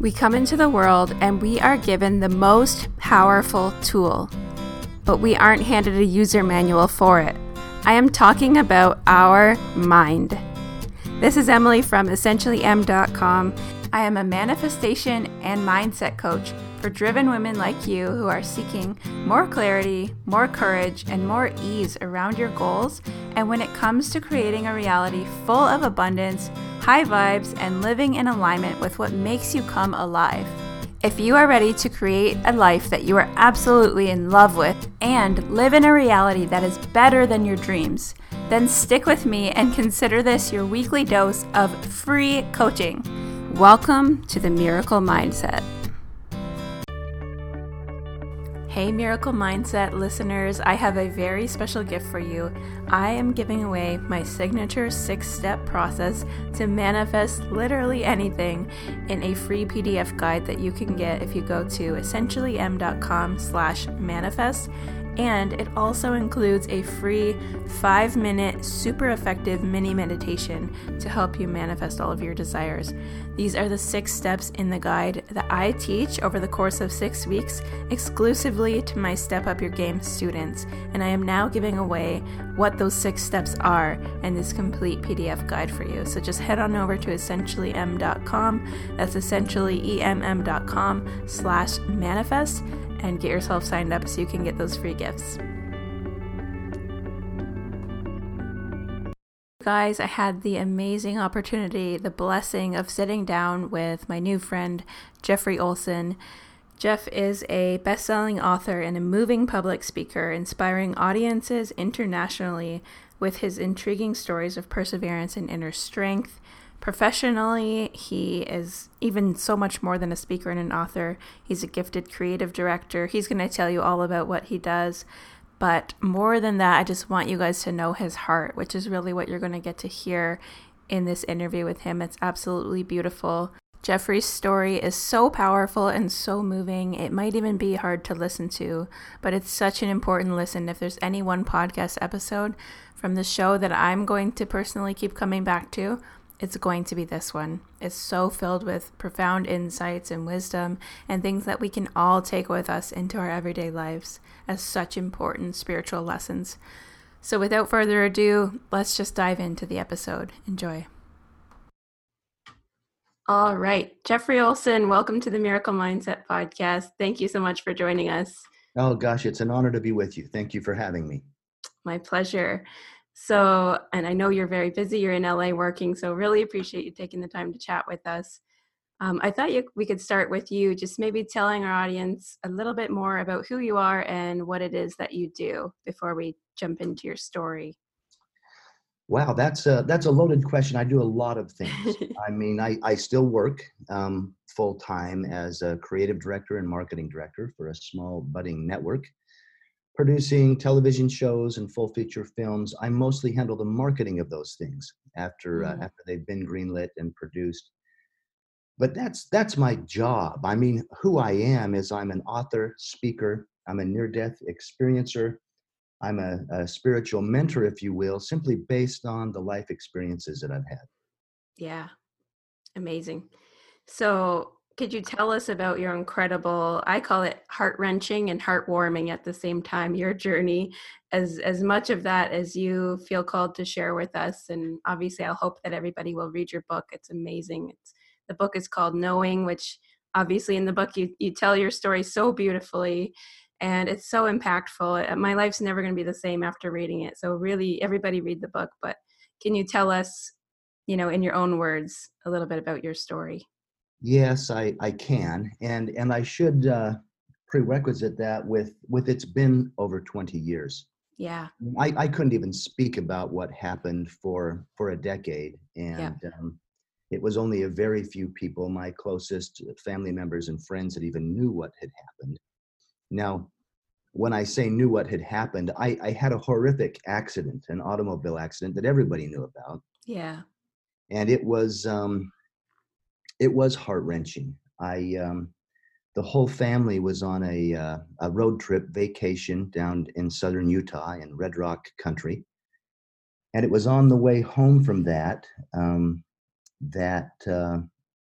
We come into the world and we are given the most powerful tool, but we aren't handed a user manual for it. I am talking about our mind. This is Emily from EssentiallyEmm.com. I am a manifestation and mindset coach for driven women like you who are seeking more clarity, more courage, and more ease around your goals. And when it comes to creating a reality full of abundance, high vibes, and living in alignment with what makes you come alive. If you are ready to create a life that you are absolutely in love with and live in a reality that is better than your dreams, then stick with me and consider this your weekly dose of free coaching. Welcome to the Miracle Mindset. Hey, Miracle Mindset listeners, I have a very special gift for you. I am giving away my signature six step process to manifest literally anything in a free PDF guide that you can get if you go to essentiallyemm.com slash manifest and it also includes a free five minute, super effective mini meditation to help you manifest all of your desires. These are the six steps in the guide that I teach over the course of six weeks exclusively to my Step Up Your Game students. And I am now giving away what those six steps are in this complete PDF guide for you. So just head on over to essentiallyemm.com. That's essentiallyemm.com slash manifest and get yourself signed up so you can get those free gifts. Guys, I had the amazing opportunity, the blessing of sitting down with my new friend, Jeffery Olsen. Jeff is a best selling author and a moving public speaker, inspiring audiences internationally with his intriguing stories of perseverance and inner strength. Professionally, he is even so much more than a speaker and an author. He's a gifted creative director. He's going to tell you all about what he does. But more than that, I just want you guys to know his heart, which is really what you're going to get to hear in this interview with him. It's absolutely beautiful. Jeffery's story is so powerful and so moving, it might even be hard to listen to, but it's such an important listen. If there's any one podcast episode from the show that I'm going to personally keep coming back to, it's going to be this one. It's so filled with profound insights and wisdom and things that we can all take with us into our everyday lives as such important spiritual lessons. So, without further ado, let's just dive into the episode. Enjoy. All right. Jeffery Olsen, welcome to the Miracle Mindset Podcast. Thank you so much for joining us. Oh, gosh, it's an honor to be with you. Thank you for having me. My pleasure. So, and I know you're very busy, you're in LA working, so really appreciate you taking the time to chat with us. Um, I thought you, we could start with you just maybe telling our audience a little bit more about who you are and what it is that you do before we jump into your story. Wow, that's a, that's a loaded question. I do a lot of things. I mean, I, I still work um, full time as a creative director and marketing director for a small budding network producing television shows and full feature films. I mostly handle the marketing of those things after uh, mm. after they've been greenlit and produced. But that's that's my job. I mean, who I am is I'm an author, speaker. I'm a near-death experiencer. I'm a, a spiritual mentor, if you will, simply based on the life experiences that I've had. Yeah, amazing. So could you tell us about your incredible i call it heart wrenching and heartwarming at the same time your journey as as much of that as you feel called to share with us? And obviously i'll hope that everybody will read your book. It's amazing. It's the book is called knowing which obviously in the book you you tell your story so beautifully and it's so impactful. Uh, my life's never going to be the same after reading it so really everybody read the book but can you tell us you know in your own words a little bit about your story Yes, I, I can, and and I should uh, prerequisite that with with it's been over twenty years. Yeah, I, I couldn't even speak about what happened for for a decade, and yeah. um, it was only a very few people, my closest family members and friends, that even knew what had happened. Now, when I say knew what had happened, I, I had a horrific accident, an automobile accident that everybody knew about. Yeah, and it was. Um, it was heart wrenching. I um, the whole family was on a uh, a road trip vacation down in southern Utah in Red Rock Country, and it was on the way home from that um, that uh,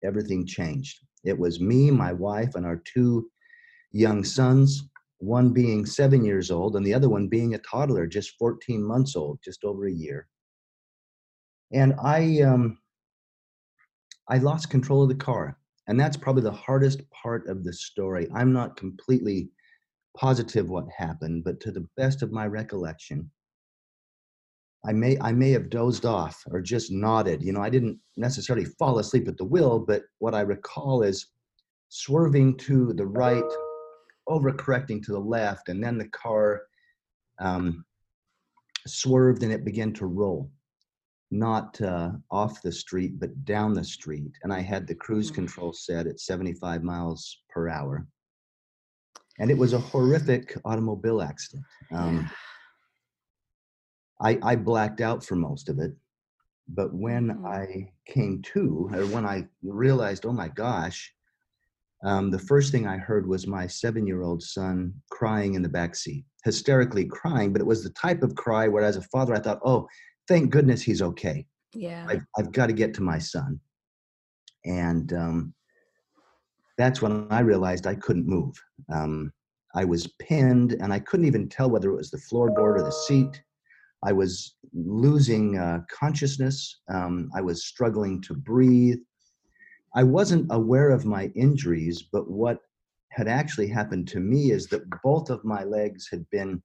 everything changed. It was me, my wife, and our two young sons, one being seven years old and the other one being a toddler, just 14 months old, just over a year. And I, um, I lost control of the car. And that's probably the hardest part of the story. I'm not completely positive what happened, but to the best of my recollection, I may I may have dozed off or just nodded. You know, I didn't necessarily fall asleep at the wheel, but what I recall is swerving to the right, overcorrecting to the left, and then the car um, swerved and it began to roll, not uh, off the street but down the street. And I had the cruise mm. control set at 75 miles per hour, and it was a horrific automobile accident. Um, I, I blacked out for most of it. But when mm-hmm. I came to, or when I realized, oh my gosh, um, the first thing I heard was my seven year old son crying in the back seat, hysterically crying. But it was the type of cry where, as a father, I thought, oh, thank goodness he's okay. Yeah. I've, I've got to get to my son. And um, that's when I realized I couldn't move. Um, I was pinned, and I couldn't even tell whether it was the floorboard or the seat. I was losing uh, consciousness. Um, I was struggling to breathe. I wasn't aware of my injuries, but what had actually happened to me is that both of my legs had been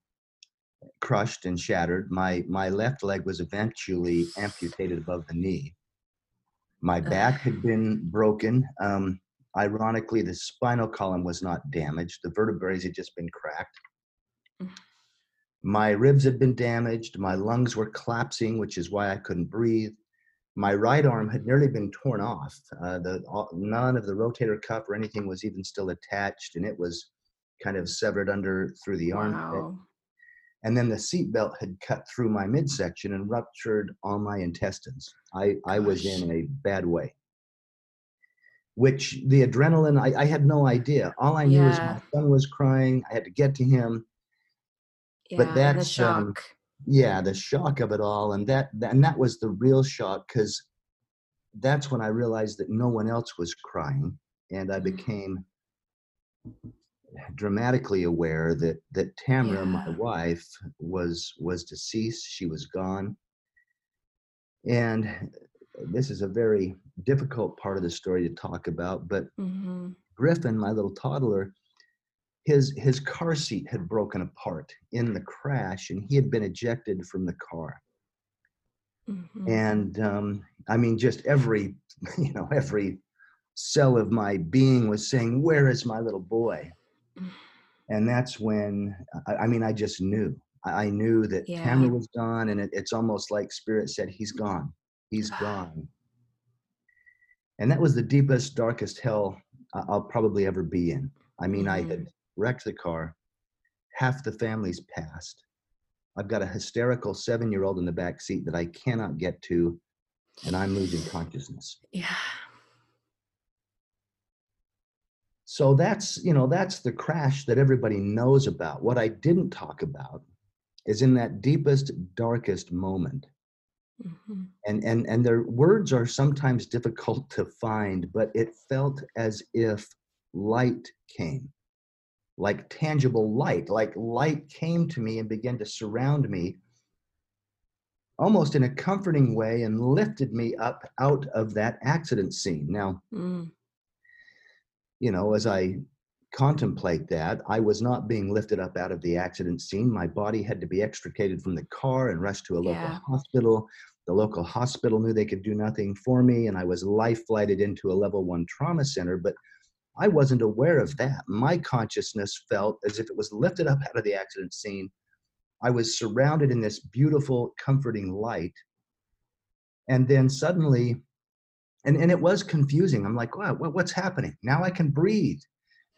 crushed and shattered. My my left leg was eventually amputated above the knee. My back had been broken. Um, ironically, the spinal column was not damaged. The vertebrae had just been cracked. My ribs had been damaged my lungs were collapsing which is why i couldn't breathe my right arm had nearly been torn off uh, the all, none of the rotator cuff or anything was even still attached and it was kind of severed under through the arm wow. And then the seat belt had cut through my midsection and ruptured all my intestines i i was in a bad way which the adrenaline I, I had no idea all i knew yeah. is my son was crying i had to get to him yeah, but that's the shock. Um, yeah, the shock of it all, and that and that was the real shock because that's when I realized that no one else was crying, and I mm. became dramatically aware that that Tamara, yeah. my wife, was was deceased. She was gone, and this is a very difficult part of the story to talk about. But mm-hmm. Griffin, my little toddler, his his car seat had broken apart in the crash and he had been ejected from the car mm-hmm. and um, i mean just every you know every cell of my being was saying where is my little boy and that's when i, I mean i just knew i, I knew that yeah. tamara was gone and it, it's almost like spirit said he's gone he's gone and that was the deepest darkest hell i'll probably ever be in i mean mm-hmm. i had wrecked the car. Half the family's passed. I've got a hysterical seven year old in the back seat that I cannot get to, and I'm losing consciousness. Yeah. So that's, you know, that's the crash that everybody knows about. What I didn't talk about is in that deepest, darkest moment. Mm-hmm. And and and their words are sometimes difficult to find, but it felt as if light came like tangible light, like light came to me and began to surround me almost in a comforting way and lifted me up out of that accident scene. Now, mm. You know, as I contemplate that, I was not being lifted up out of the accident scene. My body had to be extricated from the car and rushed to a local yeah. hospital. The local hospital knew they could do nothing for me, and I was life flighted into a level one trauma center. But I wasn't aware of that. My consciousness felt as if it was lifted up out of the accident scene. I was surrounded in this beautiful, comforting light. And then suddenly, and, and it was confusing. I'm like, wow, what's happening? Now I can breathe.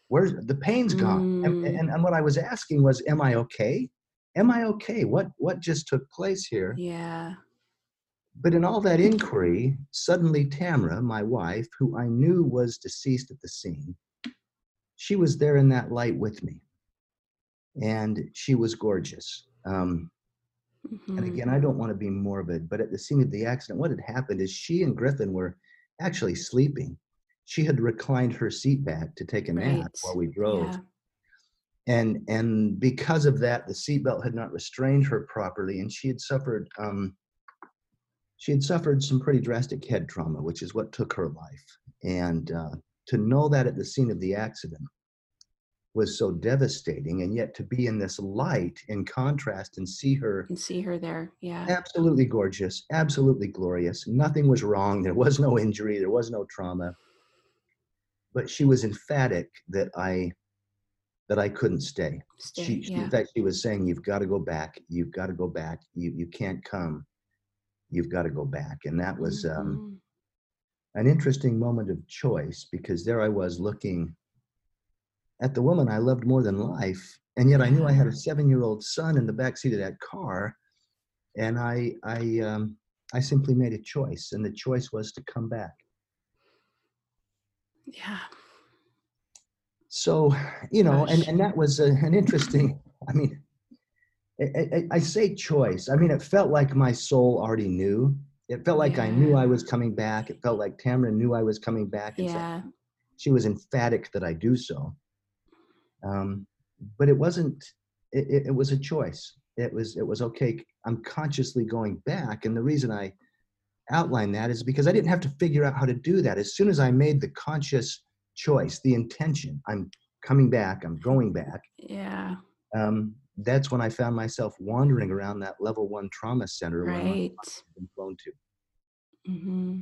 Where's the pain's gone? Mm. And, and, and what I was asking was, am I okay? Am I okay? What what just took place here? Yeah. But in all that inquiry, suddenly Tamara, my wife, who I knew was deceased at the scene, she was there in that light with me. And she was gorgeous. Um, mm-hmm. And again, I don't want to be morbid, but at the scene of the accident, what had happened is she and Griffin were actually sleeping. she had reclined her seat back to take a nap Right. while we drove. Yeah. And and because of that, the seatbelt had not restrained her properly, and she had suffered um, she had suffered some pretty drastic head trauma, which is what took her life. And uh, to know that at the scene of the accident was so devastating, and yet to be in this light in contrast and see her And see her there. Yeah. absolutely gorgeous, absolutely glorious. Nothing was wrong. There was no injury. There was no trauma. But she was emphatic that I that I couldn't stay. Stay. She, yeah. in fact she was saying, "You've got to go back. You've got to go back. You you can't come. You've got to go back." And that was um, Mhm. an interesting moment of choice because there I was looking at the woman I loved more than life, and yet I knew I had a seven-year-old son in the back seat of that car, and I I um, I simply made a choice, and the choice was to come back. yeah. So you know, and Gosh. and that was a, an interesting. I mean, I, I, I say choice. I mean, it felt like my soul already knew. It felt like I knew I was coming back. It felt like Tamara knew I was coming back. Fact, Yeah. she was emphatic that I do so. Um, but it wasn't. It, it, was a choice. It was. It was okay. I'm consciously going back, and the reason I outline that is because I didn't have to figure out how to do that. As soon as I made the conscious choice, the intention, I'm coming back. I'm going back. Yeah. Um, that's when I found myself wandering around that level one trauma center Right. been flown to. hmm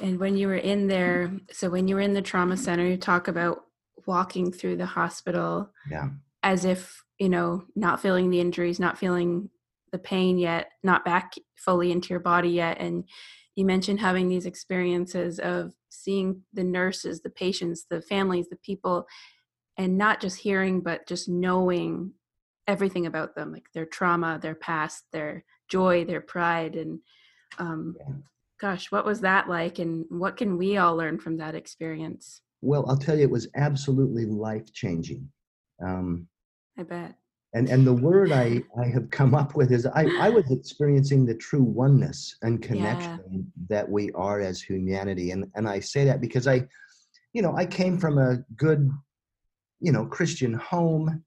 And when you were in there, so when you were in the trauma center, you talk about walking through the hospital Yeah. as if, you know, not feeling the injuries, not feeling the pain yet, not back fully into your body yet. And you mentioned having these experiences of seeing the nurses, the patients, the families, the people, and not just hearing, but just knowing everything about them, like their trauma, their past, their joy, their pride. And um, Yeah. gosh, what was that like? And what can we all learn from that experience? Well, I'll tell you, it was absolutely life changing. Um, I bet. and and the word I, I have come up with is I, I was experiencing the true oneness and connection that we are as humanity. And and I say that because I, you know, I came from a good, you know, Christian home,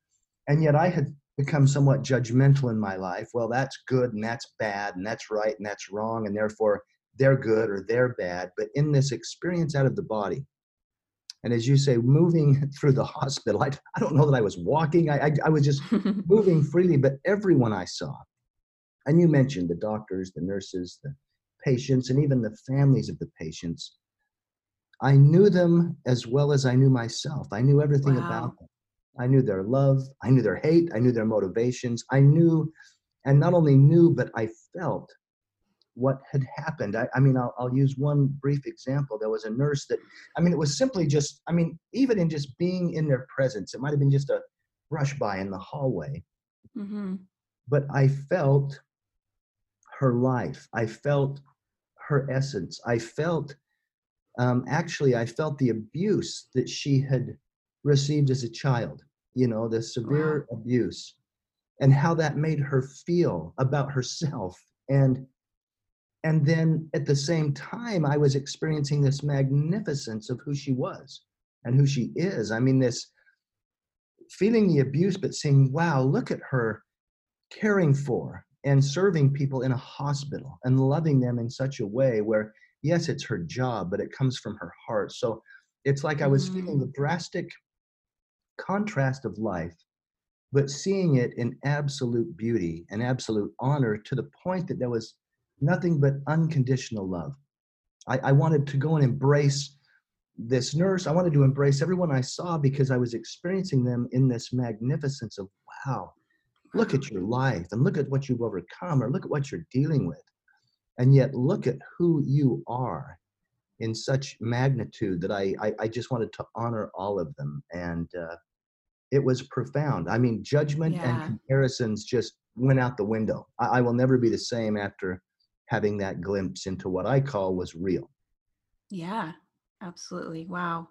and yet I had become somewhat judgmental in my life. Well, that's good and that's bad and that's right and that's wrong, and therefore they're good or they're bad. But in this experience out of the body, and as you say, moving through the hospital, I, I don't know that I was walking. I, I, I was just moving freely, but everyone I saw, and you mentioned the doctors, the nurses, the patients, and even the families of the patients, I knew them as well as I knew myself. I knew everything Wow. about them. I knew their love, I knew their hate, I knew their motivations. I knew, and not only knew, but I felt what had happened. I, I mean, I'll, I'll use one brief example. There was a nurse that, I mean, it was simply just, I mean, even in just being in their presence, it might have been just a brush by in the hallway, hmm but I felt her life. I felt her essence. I felt, um, actually, I felt the abuse that she had received as a child, you know, the severe abuse and how that made her feel about herself. And and then at the same time, I was experiencing this magnificence of who she was and who she is. I mean, this feeling the abuse, but saying, wow, look at her caring for and serving people in a hospital and loving them in such a way where, yes, it's her job, but it comes from her heart. So it's like I was feeling the mm. drastic contrast of life, but seeing it in absolute beauty and absolute honor to the point that there was nothing but unconditional love. I, I wanted to go and embrace this nurse. I wanted to embrace everyone I saw because I was experiencing them in this magnificence of, wow, look at your life and look at what you've overcome or look at what you're dealing with. And yet look at who you are in such magnitude that I, I, I just wanted to honor all of them. And uh, it was profound. I mean, judgment Yeah. and comparisons just went out the window. I, I will never be the same after having that glimpse into what I call was real. Yeah, absolutely. Wow.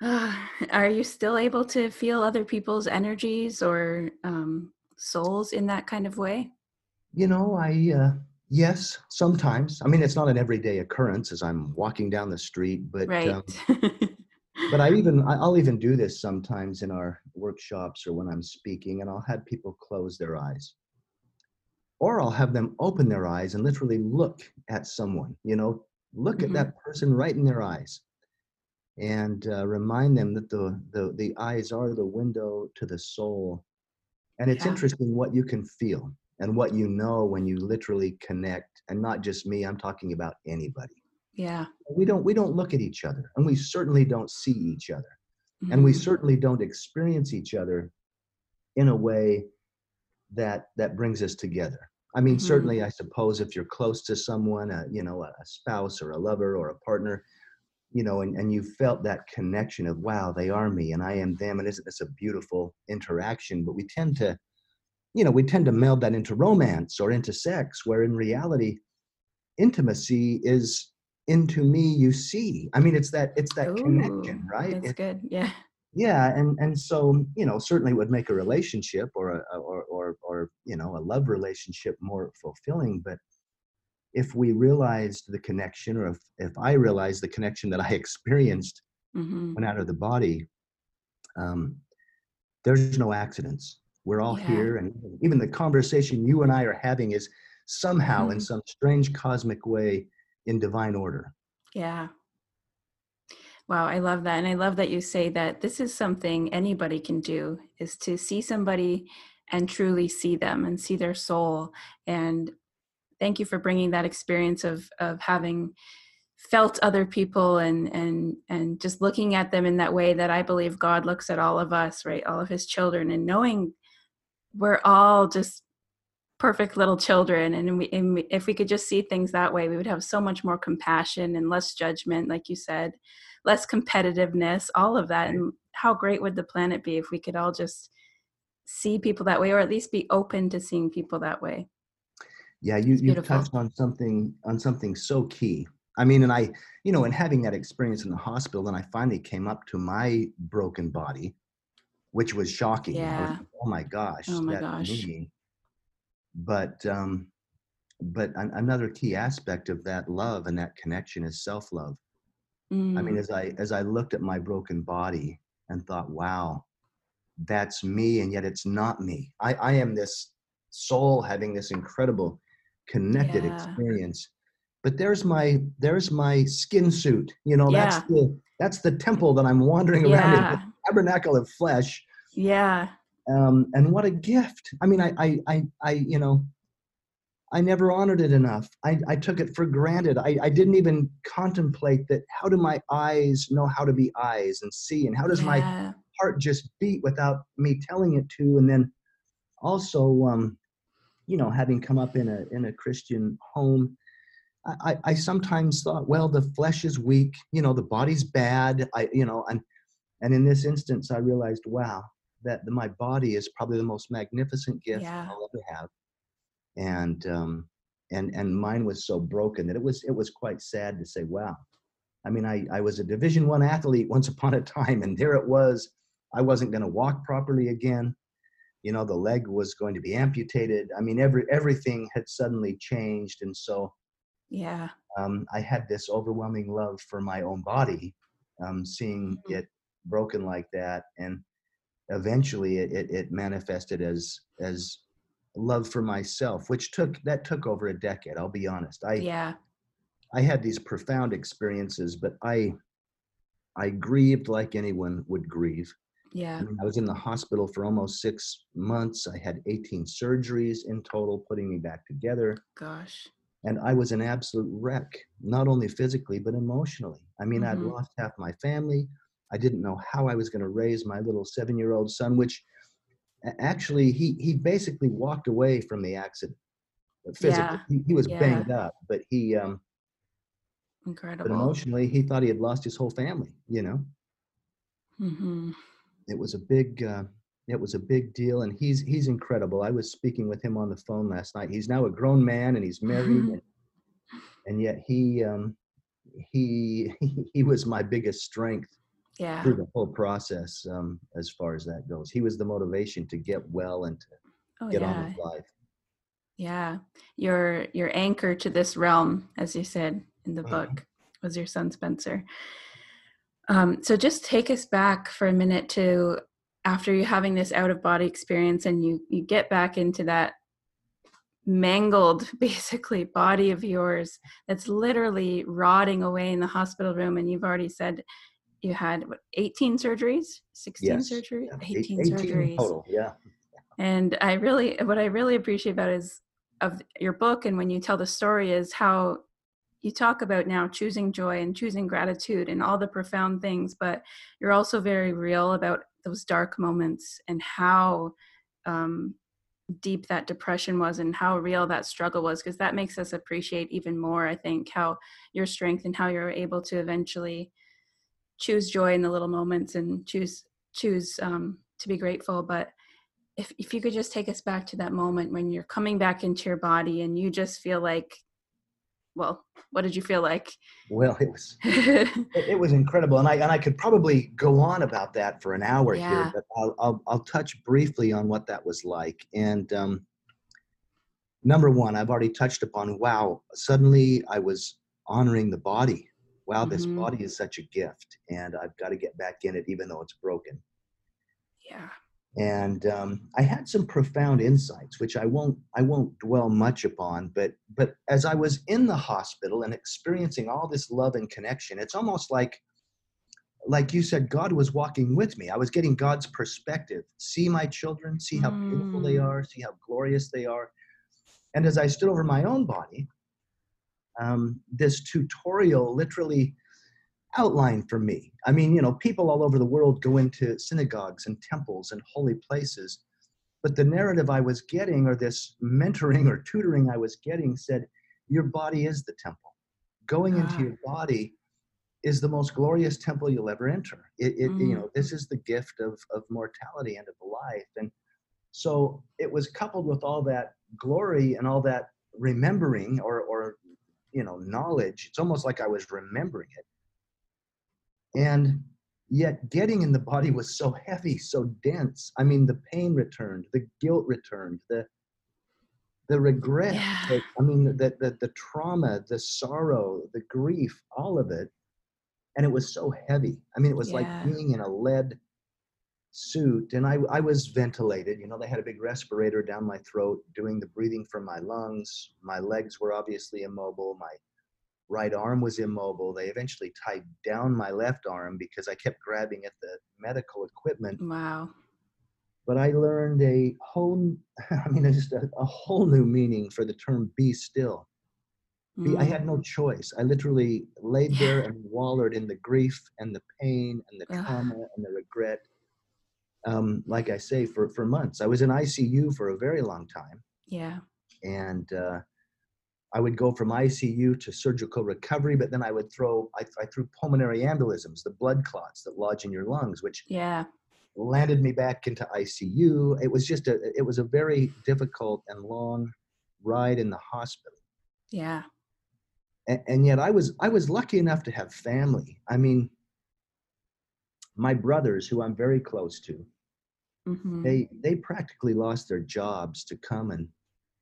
Are you still able to feel other people's energies or um, souls in that kind of way? You know, I uh, Yes, sometimes. I mean, it's not an everyday occurrence as I'm walking down the street, but right. um, but I even I'll even do this sometimes in our workshops or when I'm speaking, and I'll have people close their eyes, or I'll have them open their eyes and literally look at someone. You know, look mm-hmm. at that person right in their eyes, and uh, remind them that the, the the eyes are the window to the soul. And it's yeah. interesting what you can feel and what you know when you literally connect, and not just me. I'm talking about anybody yeah we don't we don't look at each other and we certainly don't see each other mm-hmm. and we mm-hmm. certainly don't experience each other in a way that that brings us together. I mean mm-hmm. certainly i suppose if you're close to someone a you know a spouse or a lover or a partner you know and, and you felt that connection of wow they are me and i am them and isn't this a beautiful interaction? But we tend to you know we tend to meld that into romance or into sex where in reality intimacy is into me you see. I mean it's that it's that Ooh, connection right? that's it, good yeah yeah and and so you know certainly would make a relationship or a or or or you know a love relationship more fulfilling but if we realized the connection or if if i realized the connection that i experienced mm-hmm. when out of the body um there's no accidents we're all yeah. here and even the conversation you and i are having is somehow mm-hmm. in some strange cosmic way in divine order. Yeah. Wow, I love that. And I love that you say that this is something anybody can do is to see somebody and truly see them and see their soul. And thank you for bringing that experience of of having felt other people and and and just looking at them in that way that I believe God looks at all of us, right? All of his children and knowing we're all just perfect little children and, we, and if we could just see things that way we would have so much more compassion and less judgment like you said less competitiveness all of that and how great would the planet be if we could all just see people that way or at least be open to seeing people that way? Yeah you, you touched on something on something so key. I mean and i you know and having that experience in the hospital then i finally came up to my broken body which was shocking. Yeah. Was, oh my gosh oh my gosh. but um, but an, another key aspect of that love and that connection is self-love mm. i mean mm. as i as i looked at my broken body and thought wow that's me and yet it's not me i i am this soul having this incredible connected yeah. experience but there's my there's my skin suit you know yeah. that's the that's the temple that i'm wandering around yeah. in the tabernacle of flesh yeah um, and what a gift i mean I, I i i you know i never honored it enough i, I took it for granted I, I didn't even contemplate that how do my eyes know how to be eyes and see and how does yeah. my heart just beat without me telling it to and then also um, you know having come up in a in a christian home I, I sometimes thought, well, the flesh is weak, you know, the body's bad. I, you know, and and in this instance, I realized, wow, that the, my body is probably the most magnificent gift yeah. I'll ever have. And um, and and mine was so broken that it was it was quite sad to say, wow. I mean, I I was a Division One athlete once upon a time, and there it was. I wasn't going to walk properly again. You know, the leg was going to be amputated. I mean, every everything had suddenly changed, and so yeah, um, I had this overwhelming love for my own body, um, seeing mm-hmm. it broken like that, and eventually it, it, it manifested as as love for myself which took that took over a decade i'll be honest. I yeah. I had these profound experiences but i i grieved like anyone would grieve. Yeah. I, mean, I was in the hospital for almost six months. I had 18 surgeries in total putting me back together. Gosh. And i was an absolute wreck not only physically but emotionally. I mean mm-hmm. i'd lost half my family. I didn't know how I was going to raise my little seven year old son, which actually he, he basically walked away from the accident uh, physically. Yeah. He, he, was yeah. banged up, but he, um, incredible. But emotionally, he thought he had lost his whole family, you know? Mm-hmm. It was a big, uh, it was a big deal and he's, he's incredible. I was speaking with him on the phone last night. He's now a grown man and he's married and, and yet he, um, he, he was my biggest strength yeah. through the whole process um, as far as that goes. He was the motivation to get well and to oh, get yeah. on with life. Yeah. Your your anchor to this realm, as you said in the mm-hmm. book, was your son Spencer. Um, so just take us back for a minute to after you having this out of body experience and you you get back into that mangled basically body of yours that's literally rotting away in the hospital room and you've already said you had what 18 surgeries? 16 yes. surgeries? 18, 18 surgeries. total. Yeah. And i really what i really appreciate about is of your book and when you tell the story is how you talk about now choosing joy and choosing gratitude and all the profound things but you're also very real about those dark moments and how um, deep that depression was and how real that struggle was because that makes us appreciate even more i think how your strength and how you're able to eventually choose joy in the little moments and choose choose um, to be grateful. But if, if you could just take us back to that moment when you're coming back into your body and you just feel like well what did you feel like? Well it was it, was incredible. And i and i could probably go on about that for an hour yeah. here but I'll, I'll, I'll touch briefly on what that was like. And um, number one i've already touched upon wow suddenly i was honoring the body wow mm-hmm. this body is such a gift and i've got to get back in it even though it's broken yeah and um, I had some profound insights, which I won't I won't dwell much upon. But but as I was in the hospital and experiencing all this love and connection, it's almost like like you said, God was walking with me. I was getting God's perspective. See my children, see how mm. beautiful they mm. are, see how glorious they are. And as I stood over my own body, um, this tutorial literally outlined for me. I mean, you know, people all over the world go into synagogues and temples and holy places, but the narrative I was getting, or this mentoring or tutoring I was getting, said, Your body is the temple. Going ah. into your body is the most glorious temple you'll ever enter. It, it mm. you know, this is the gift of, of mortality and of life. And so it was coupled with all that glory and all that remembering or, or you know, knowledge. It's almost like I was remembering it and yet getting in the body was so heavy, so dense. I mean, the pain returned, the guilt returned, the the regret. Yeah. I mean, the, the the trauma, the sorrow, the grief, all of it, and it was so heavy. I mean, it was yeah. like being in a lead suit, and I I was ventilated. You know, they had a big respirator down my throat, doing the breathing from my lungs. My legs were obviously immobile. My right arm was immobile. They eventually tied down my left arm because I kept grabbing at the medical equipment. Wow. But I learned a whole, I mean, just a, a whole new meaning for the term be still. Be, mm. I had no choice. I literally laid there and wallered in the grief and the pain and the trauma and the regret. Um, like I say, for, for months. I was in ICU for a very long time. Yeah. And uh, I would go from ICU to surgical recovery, but then I would throw, I, I threw pulmonary embolisms, the blood clots that lodge in your lungs, which yeah landed me back into ICU. It was just a, it was a very difficult and long ride in the hospital. Yeah. And, and yet I was, I was lucky enough to have family. I mean, my brothers, who I'm very close to, mm-hmm. they, they practically lost their jobs to come and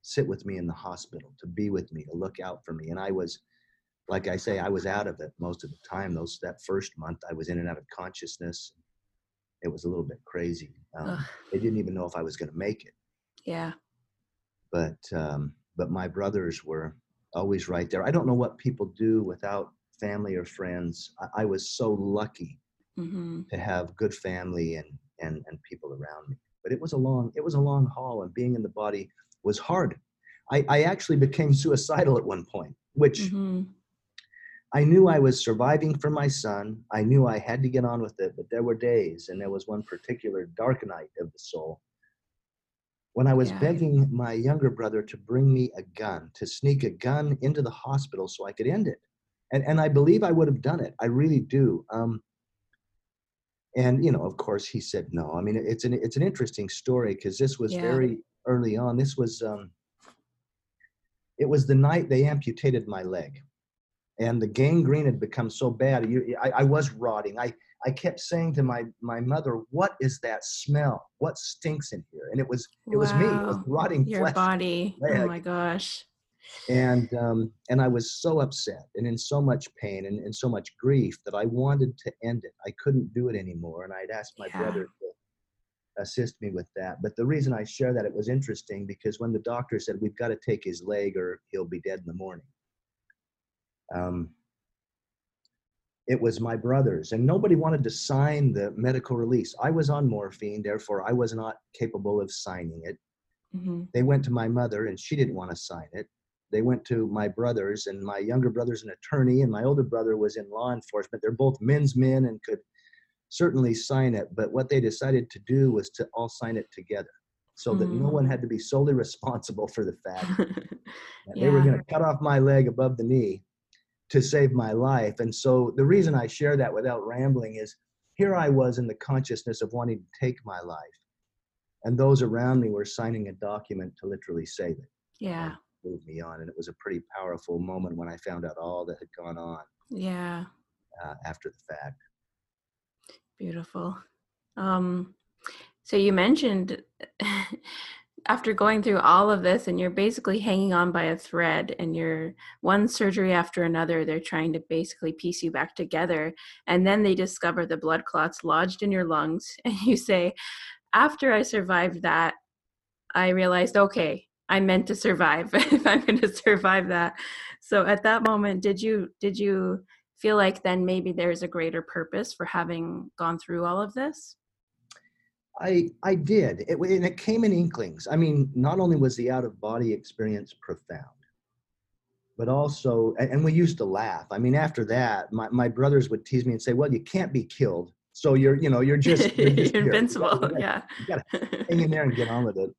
sit with me in the hospital, to be with me, to look out for me. And I was, like I say, I was out of it most of the time. Those that first month, I was in and out of consciousness. It was a little bit crazy. Um, they didn't even know if I was going to make it. Yeah. But um, but my brothers were always right there. I don't know what people do without family or friends. I, I was so lucky mm-hmm. to have good family and and and people around me. But it was a long it was a long haul, and being in the body was hard. I, I actually became suicidal at one point, which mm-hmm. I knew I was surviving for my son. I knew I had to get on with it, but there were days, and there was one particular dark night of the soul when I was yeah. begging my younger brother to bring me a gun, to sneak a gun into the hospital so I could end it. And, and I believe I would have done it. I really do. Um, and you know, of course, he said no. I mean, it's an it's an interesting story because this was yeah. very early on. This was um, it was the night they amputated my leg, and the gangrene had become so bad. You, I, I was rotting. I, I kept saying to my my mother, "What is that smell? What stinks in here?" And it was it wow. was me. It was rotting Your flesh. body. Oh my gosh. And um, and I was so upset and in so much pain and, and so much grief that I wanted to end it. I couldn't do it anymore, and I'd asked my yeah. brother to assist me with that. But the reason I share that it was interesting because when the doctor said we've got to take his leg or he'll be dead in the morning. Um, it was my brothers and nobody wanted to sign the medical release i was on morphine therefore i was not capable of signing it mm-hmm. they went to my mother and she didn't want to sign it they went to my brothers and my younger brother's an attorney and my older brother was in law enforcement they're both men's men and could certainly sign it but what they decided to do was to all sign it together so that no one mm. had to be solely responsible for the fact yeah. they were going to cut off my leg above the knee to save my life. And so the reason I share that without rambling is here I was in the consciousness of wanting to take my life. And those around me were signing a document to literally save it. Yeah. Move me on. And it was a pretty powerful moment when I found out all that had gone on. Yeah. Uh, after the fact. Beautiful. Um, so you mentioned after going through all of this and you're basically hanging on by a thread and you're one surgery after another they're trying to basically piece you back together and then they discover the blood clots lodged in your lungs and you say after i survived that i realized okay i meant to survive if i'm going to survive that so at that moment did you did you feel like then maybe there's a greater purpose for having gone through all of this I I did, it, and it came in inklings. I mean, not only was the out of body experience profound, but also, and we used to laugh. I mean, after that, my, my brothers would tease me and say, "Well, you can't be killed, so you're you know you're just you're, just invincible." You gotta, yeah, you gotta hang in there and get on with it.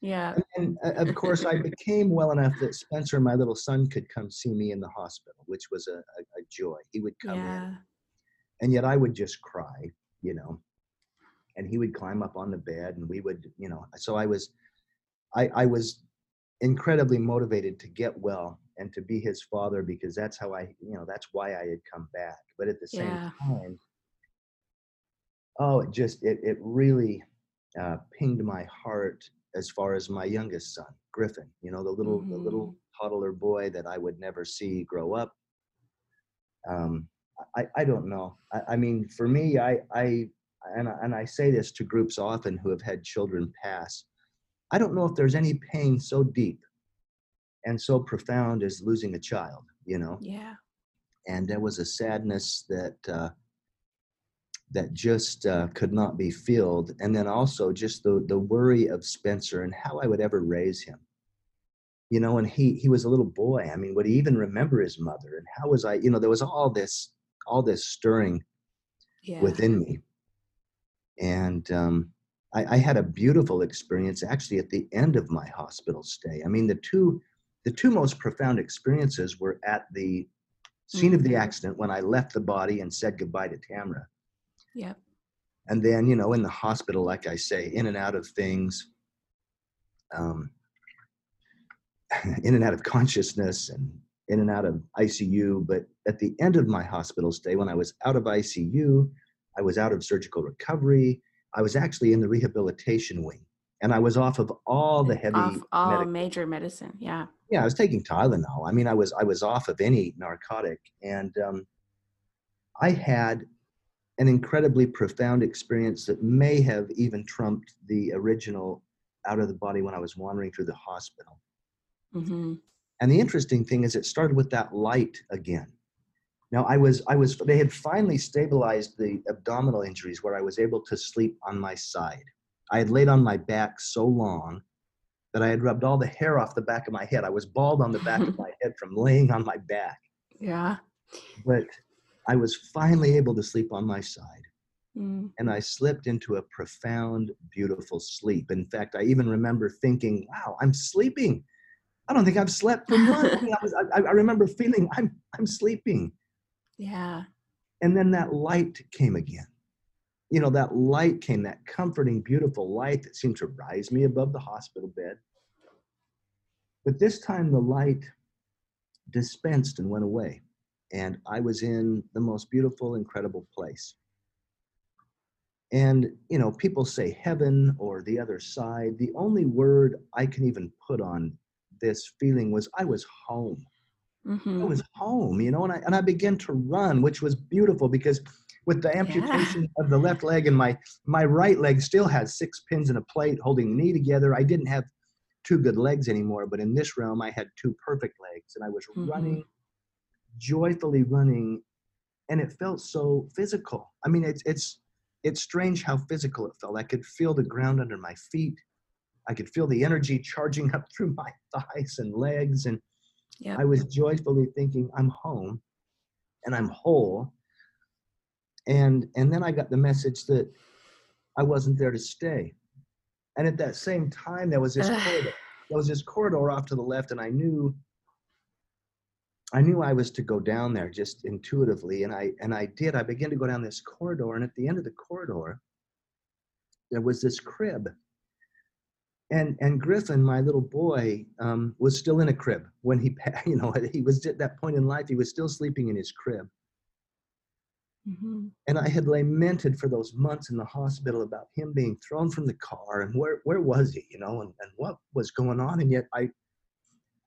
Yeah. And, and, uh, of course, I became well enough that Spencer, my little son, could come see me in the hospital, which was a, a, a joy. He would come yeah. in, and yet I would just cry, you know and he would climb up on the bed and we would you know so i was i i was incredibly motivated to get well and to be his father because that's how i you know that's why i had come back but at the same yeah. time oh it just it, it really uh, pinged my heart as far as my youngest son griffin you know the little mm-hmm. the little mm-hmm. toddler boy that i would never see grow up um, I, I don't know. I, I mean, for me, I, I and, and I say this to groups often who have had children pass, I don't know if there's any pain so deep and so profound as losing a child, you know? Yeah. And there was a sadness that, uh, that just uh, could not be filled. And then also just the, the worry of Spencer and how I would ever raise him. You know, and he, he was a little boy. I mean, would he even remember his mother? And how was I, you know, there was all this, all this stirring yeah. within me and um, I, I, had a beautiful experience actually at the end of my hospital stay. I mean, the two the two most profound experiences were at the scene mm-hmm. of the mm-hmm. accident when I left the body and said goodbye to Tamra. Yeah. And then, you know, in the hospital, like I say, in and out of things, um, in and out of consciousness and in and out of ICU. But at the end of my hospital stay, when I was out of ICU, I was out of surgical recovery. I was actually in the rehabilitation wing, and I was off of all the heavy, off all medic- major medicine. Yeah. Yeah, I was taking Tylenol. I mean, I was I was off of any narcotic, and um, I had an incredibly profound experience that may have even trumped the original out of the body when I was wandering through the hospital. Mm-hmm. And the interesting thing is, it started with that light again. Now I was I was they had finally stabilized the abdominal injuries where I was able to sleep on my side. I had laid on my back so long that I had rubbed all the hair off the back of my head. I was bald on the back of my head from laying on my back. Yeah. But I was finally able to sleep on my side. Mm. And I slipped into a profound, beautiful sleep. In fact, I even remember thinking, wow, I'm sleeping. I don't think I've slept for months. I, was, I, I remember feeling I'm, I'm sleeping. Yeah. And then that light came again. You know, that light came, that comforting, beautiful light that seemed to rise me above the hospital bed. But this time the light dispensed and went away. And I was in the most beautiful, incredible place. And, you know, people say heaven or the other side. The only word I can even put on this feeling was I was home. Mm-hmm. I was home, you know, and I, and I began to run, which was beautiful because with the amputation yeah. of the left leg and my, my right leg still has six pins and a plate holding the knee together. I didn't have two good legs anymore, but in this realm, I had two perfect legs and I was mm-hmm. running, joyfully running, and it felt so physical. I mean, it's, it's, it's strange how physical it felt. I could feel the ground under my feet. I could feel the energy charging up through my thighs and legs. And yep. I was joyfully thinking, I'm home and I'm whole. And, and then I got the message that I wasn't there to stay. And at that same time, there was this corridor. There was this corridor off to the left, and I knew I knew I was to go down there just intuitively, and I and I did. I began to go down this corridor, and at the end of the corridor, there was this crib. And and Griffin, my little boy, um, was still in a crib when he, you know, he was at that point in life. He was still sleeping in his crib. Mm-hmm. And I had lamented for those months in the hospital about him being thrown from the car and where where was he, you know, and, and what was going on. And yet I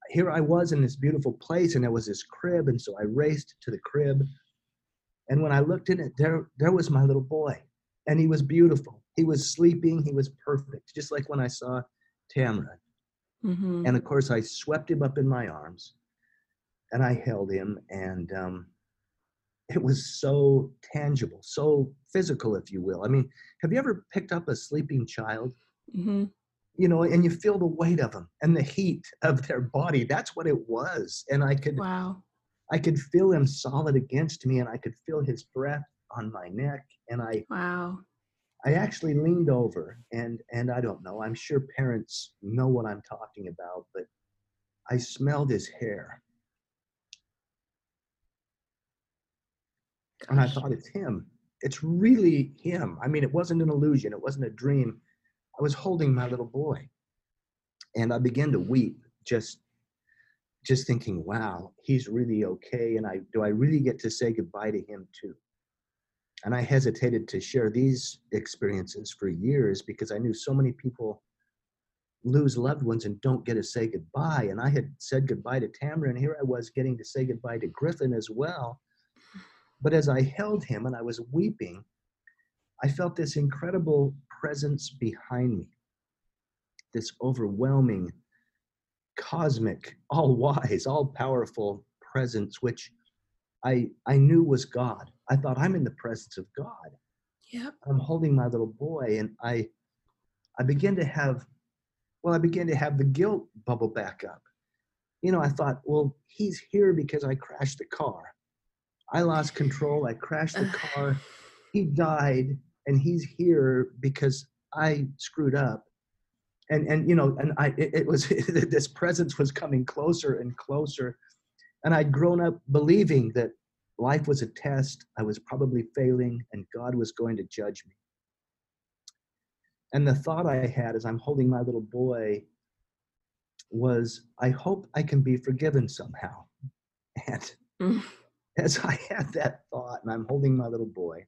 here I was in this beautiful place and there was this crib. And so I raced to the crib. And when I looked in it, there, there was my little boy. And he was beautiful. He was sleeping. He was perfect, just like when I saw Tamara. Mm-hmm. And of course, I swept him up in my arms and I held him. And um, it was so tangible, so physical, if you will. I mean, have you ever picked up a sleeping child? Mm-hmm you know, and you feel the weight of them and the heat of their body. That's what it was. And I could, wow, I could feel him solid against me, and I could feel his breath on my neck. And I, wow, I actually leaned over, and and I don't know. I'm sure parents know what I'm talking about, but I smelled his hair. Gosh. And I thought, it's him. It's really him. I mean, it wasn't an illusion. It wasn't a dream I was holding my little boy and I began to weep just just thinking, wow, he's really okay. And I do I really get to say goodbye to him too? And I hesitated to share these experiences for years because I knew so many people lose loved ones and don't get to say goodbye. And I had said goodbye to Tamara, and here I was getting to say goodbye to Griffin as well. But as I held him and I was weeping, I felt this incredible presence behind me, this overwhelming, cosmic, all wise, all powerful presence, which I, I knew was God. I thought, I'm in the presence of God. Yep. I'm holding my little boy, and I, I began to have, well, I began to have the guilt bubble back up. You know, I thought, well, he's here because I crashed the car. I lost control. I crashed the car. He died and he's here because I screwed up. And, and you know, and I, it, it was, this presence was coming closer and closer. And I'd grown up believing that life was a test. I was probably failing and God was going to judge me. And the thought I had as I'm holding my little boy was, I hope I can be forgiven somehow. And mm. as I had that thought and I'm holding my little boy,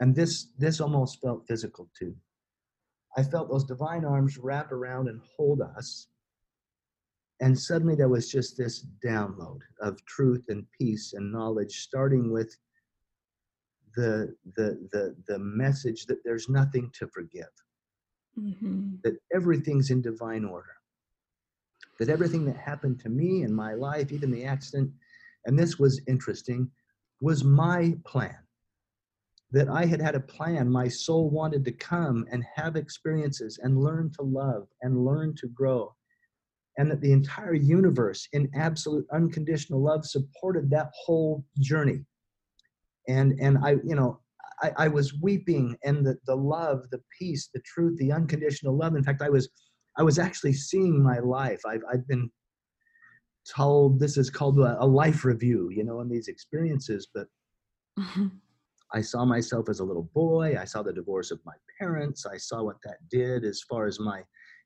and this this almost felt physical too. I felt those divine arms wrap around and hold us. And suddenly there was just this download of truth and peace and knowledge starting with the the the, the message that there's nothing to forgive. Mm-hmm. that everything's in divine order. That everything that happened to me in my life even the accident and this was interesting was my plan that I had had a plan. My soul wanted to come and have experiences and learn to love and learn to grow. And that the entire universe, in absolute unconditional love, supported that whole journey. And, and I, you know, I, I was weeping and the, the love, the peace, the truth, the unconditional love. In fact, I was, I was actually seeing my life. I've, I've been told this is called a, a life review, you know, in these experiences, but mm-hmm. I saw myself as a little boy. I saw the divorce of my parents. I saw what that did as far as my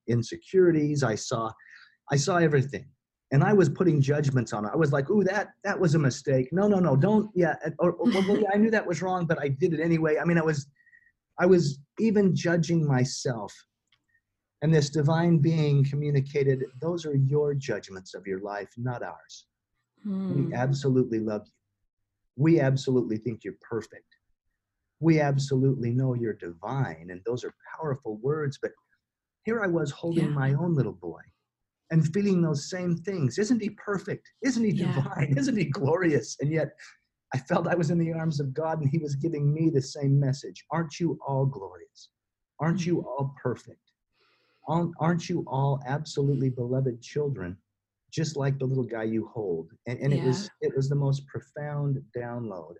insecurities. I saw, I saw everything. and I was putting judgments on it. I was like, "Ooh, that that was a mistake." No, no, no, don't. Yeah, or, or well, yeah, I knew that was wrong, but I did it anyway. I mean, I was, I was even judging myself. And this divine being communicated, "Those are your judgments of your life, not ours. Hmm. We absolutely love you. We absolutely think you're perfect. We absolutely know you're divine." And those are powerful words, but here I was holding Yeah. my own little boy and feeling those same things. Isn't he perfect? Isn't he Yeah. divine? Isn't he glorious? And yet I felt I was in the arms of God and he was giving me the same message. Aren't you all glorious? Aren't mm. you all perfect? Aren't you all absolutely beloved children, just like the little guy you hold? And, and it was it was the most profound download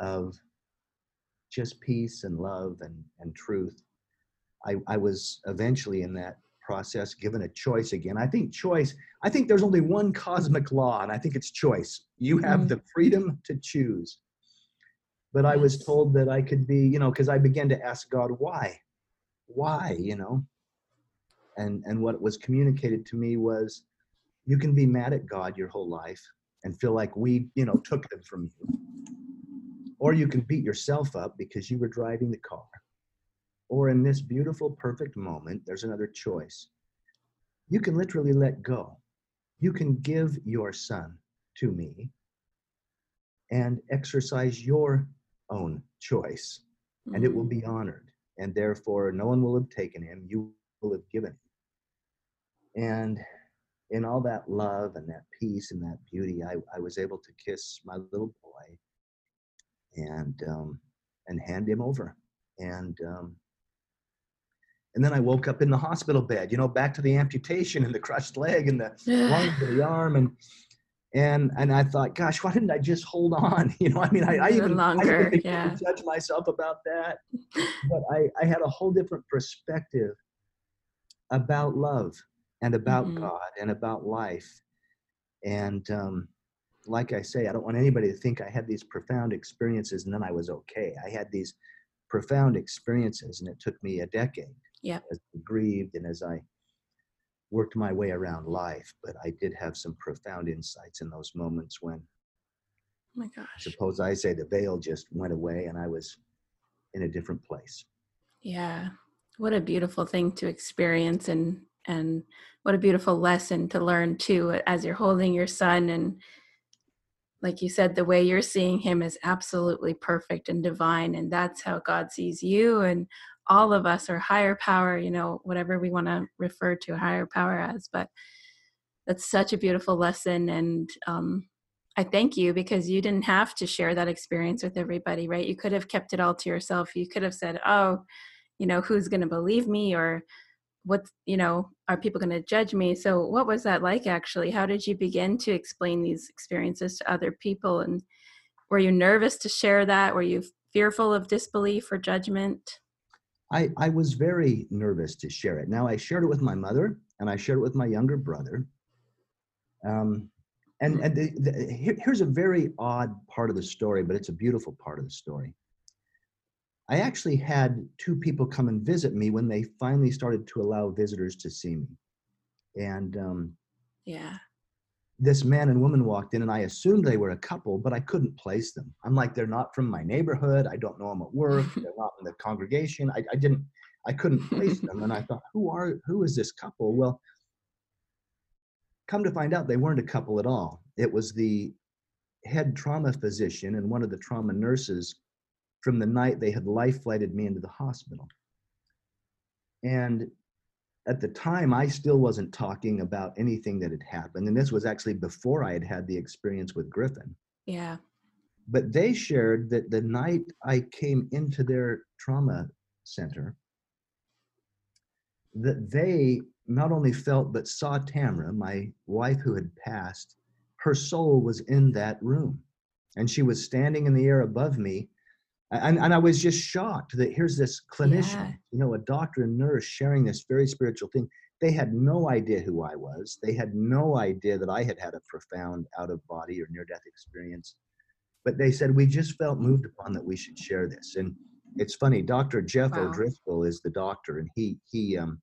of just peace and love and, and truth. I, I was eventually in that process given a choice again. I think choice, I think there's only one cosmic law, and I think it's choice. You have Mhm. the freedom to choose. But I was told that I could be, you know, because I began to ask God, why? Why, you know? And and what was communicated to me was you can be mad at God your whole life and feel like we, you know, took them from you. Or you can beat yourself up because you were driving the car. Or in this beautiful, perfect moment, there's another choice. You can literally let go. You can give your son to me and exercise your own choice, and it will be mm-hmm. honored. And therefore, no one will have taken him, you will have given him. And in all that love and that peace and that beauty, I, I was able to kiss my little boy and um, and hand him over. And um, and then I woke up in the hospital bed, you know, back to the amputation and the crushed leg and the lungs and the arm and and and I thought, gosh, why didn't I just hold on? You know, I mean, I, I Even I longer, began yeah. judge myself about that, but I I had a whole different perspective about love and about Mhm. God and about life, and um, like I say, I don't want anybody to think I had these profound experiences and then I was okay. I had these profound experiences, and it took me a decade Yep. as I grieved and as I worked my way around life. But I did have some profound insights in those moments when, Oh my gosh. suppose I say, the veil just went away and I was in a different place. Yeah. What a beautiful thing to experience and and what a beautiful lesson to learn too as you're holding your son and like you said the way you're seeing him is absolutely perfect and divine and that's how God sees you and all of us are higher power, you know, whatever we want to refer to higher power as, but that's such a beautiful lesson and um I thank you because you didn't have to share that experience with everybody, right? You could have kept it all to yourself. You could have said, "Oh, you know who's going to believe me or what you know are people going to judge me so what was that like actually how did you begin to explain these experiences to other people and were you nervous to share that were you fearful of disbelief or judgment I, I was very nervous to share it. Now, I shared it with my mother and I shared it with my younger brother. Um, and and the, the, here, here's a very odd part of the story, but it's a beautiful part of the story. I actually had two people come and visit me when they finally started to allow visitors to see me. And um, yeah this man and woman walked in, and I assumed they were a couple, but I couldn't place them. I'm like, they're not from my neighborhood. I don't know them at work. they're not in the congregation. I, I didn't, I couldn't place them. And I thought, who are, who is this couple? Well, come to find out, they weren't a couple at all. It was the head trauma physician and one of the trauma nurses from the night they had life flighted me into the hospital. And at the time, I still wasn't talking about anything that had happened. And this was actually before I had had the experience with Griffin. yeah But they shared that the night I came into their trauma center, that they not only felt but saw Tamara, my wife who had passed, her soul was in that room. And she was standing in the air above me. And, and I was just shocked that here's this clinician, Yeah. you know, a doctor and nurse sharing this very spiritual thing. They had no idea who I was. They had no idea that I had had a profound out of body or near death experience. But they said, we just felt moved upon that we should share this. And it's funny, Dr. Jeff Wow. O'Driscoll is the doctor, and he he um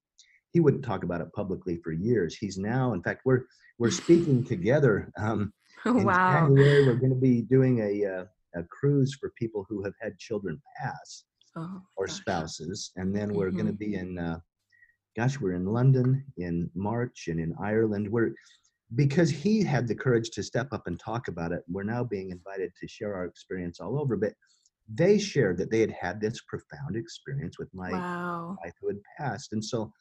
he wouldn't talk about it publicly for years. He's now, in fact, we're we're speaking together. Um, in wow. January, we're going to be doing a, uh, a cruise for people who have had children pass Oh, or gosh. spouses, and then we're going to be in. Uh, gosh, we're in London in March and in Ireland. We're because he had the courage to step up and talk about it. We're now being invited to share our experience all over. But they shared that they had had this profound experience with my Wow. wife who had passed, and so